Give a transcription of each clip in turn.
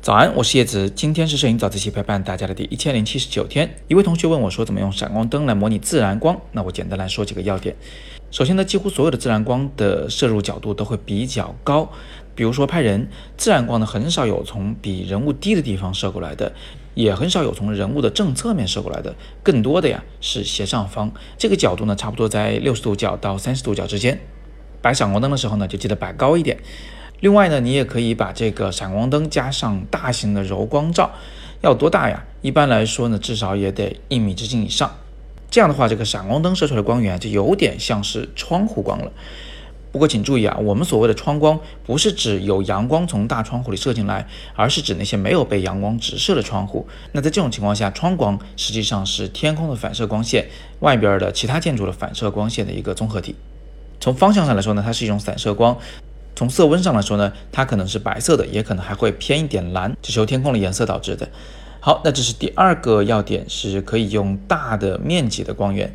早安，我是叶子，今天是摄影早自习陪伴大家的第一千零七十九天。一位同学问我说，怎么用闪光灯来模拟自然光？那我简单来说几个要点。首先呢，几乎所有的自然光的摄入角度都会比较高，比如说拍人，自然光呢很少有从比人物低的地方射过来的，也很少有从人物的正侧面射过来的，更多的呀是斜上方，这个角度呢差不多在六十度角到三十度角之间。摆闪光灯的时候呢，就记得摆高一点。另外呢，你也可以把这个闪光灯加上大型的柔光罩，要多大呀？一般来说呢，至少也得一米直径以上。这样的话，这个闪光灯射出来的光源就有点像是窗户光了。不过请注意啊，我们所谓的窗光不是指有阳光从大窗户里射进来，而是指那些没有被阳光直射的窗户。那在这种情况下，窗光实际上是天空的反射光线，外边的其他建筑的反射光线的一个综合体。从方向上来说呢，它是一种散射光。从色温上来说呢，它可能是白色的，也可能还会偏一点蓝，这是由天空的颜色导致的。好，那这是第二个要点，是可以用大的面积的光源。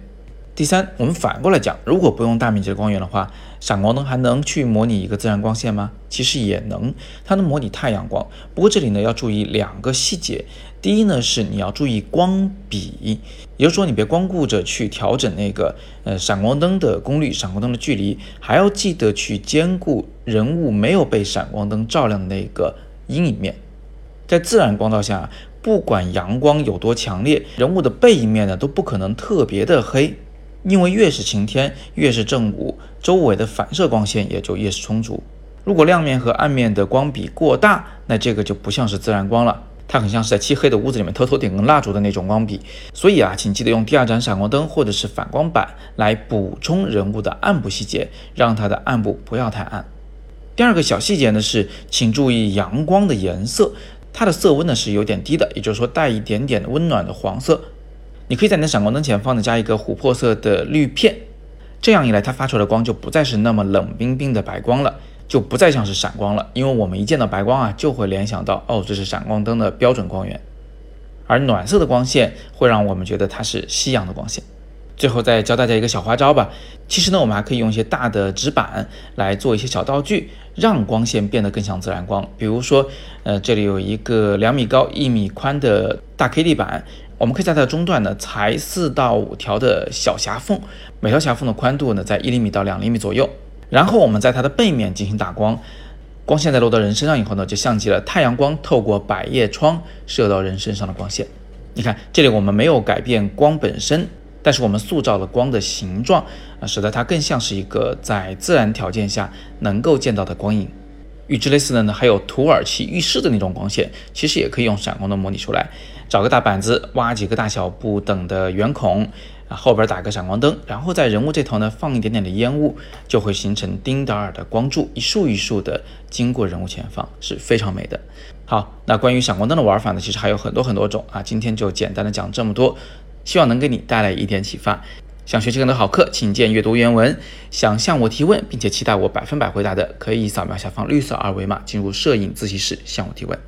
第三，我们反过来讲，如果不用大面积的光源的话，闪光灯还能去模拟一个自然光线吗？其实也能，它能模拟太阳光。不过这里呢要注意两个细节。第一呢是你要注意光比，也就是说你别光顾着去调整那个呃闪光灯的功率、闪光灯的距离，还要记得去兼顾人物没有被闪光灯照亮的那个阴影面。在自然光照下，不管阳光有多强烈，人物的背面呢都不可能特别的黑。因为越是晴天，越是正午，周围的反射光线也就越是充足。如果亮面和暗面的光比过大，那这个就不像是自然光了，它很像是在漆黑的屋子里面偷偷点根蜡烛的那种光比。所以啊，请记得用第二盏闪光灯或者是反光板来补充人物的暗部细节，让它的暗部不要太暗。第二个小细节呢是，请注意阳光的颜色，它的色温呢是有点低的，也就是说带一点点温暖的黄色。你可以在你的闪光灯前方呢加一个琥珀色的滤片，这样一来，它发出来的光就不再是那么冷冰冰的白光了，就不再像是闪光了。因为我们一见到白光啊，就会联想到哦，这是闪光灯的标准光源。而暖色的光线会让我们觉得它是夕阳的光线。最后再教大家一个小花招吧，其实呢，我们还可以用一些大的纸板来做一些小道具，让光线变得更像自然光。比如说，呃，这里有一个两米高、一米宽的大 K D 板。我们可以在它的中段呢裁四到五条的小狭缝，每条狭缝的宽度呢在一厘米到两厘米左右。然后我们在它的背面进行打光，光线在落到人身上以后呢，就像极了太阳光透过百叶窗射到人身上的光线。你看这里我们没有改变光本身，但是我们塑造了光的形状啊，使得它更像是一个在自然条件下能够见到的光影。与之类似的呢，还有土耳其浴室的那种光线，其实也可以用闪光灯模拟出来。找个大板子，挖几个大小不等的圆孔，啊，后边打个闪光灯，然后在人物这头呢放一点点的烟雾，就会形成丁达尔的光柱，一束一束的经过人物前方，是非常美的。好，那关于闪光灯的玩法呢，其实还有很多很多种啊，今天就简单的讲这么多，希望能给你带来一点启发。想学习更多好课，请见阅读原文。想向我提问，并且期待我百分百回答的，可以扫描下方绿色二维码进入摄影自习室向我提问。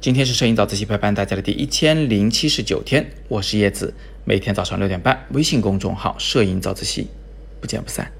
今天是摄影早自习陪伴大家的第一千零七十九天，我是叶子，每天早上六点半，微信公众号“摄影早自习”，不见不散。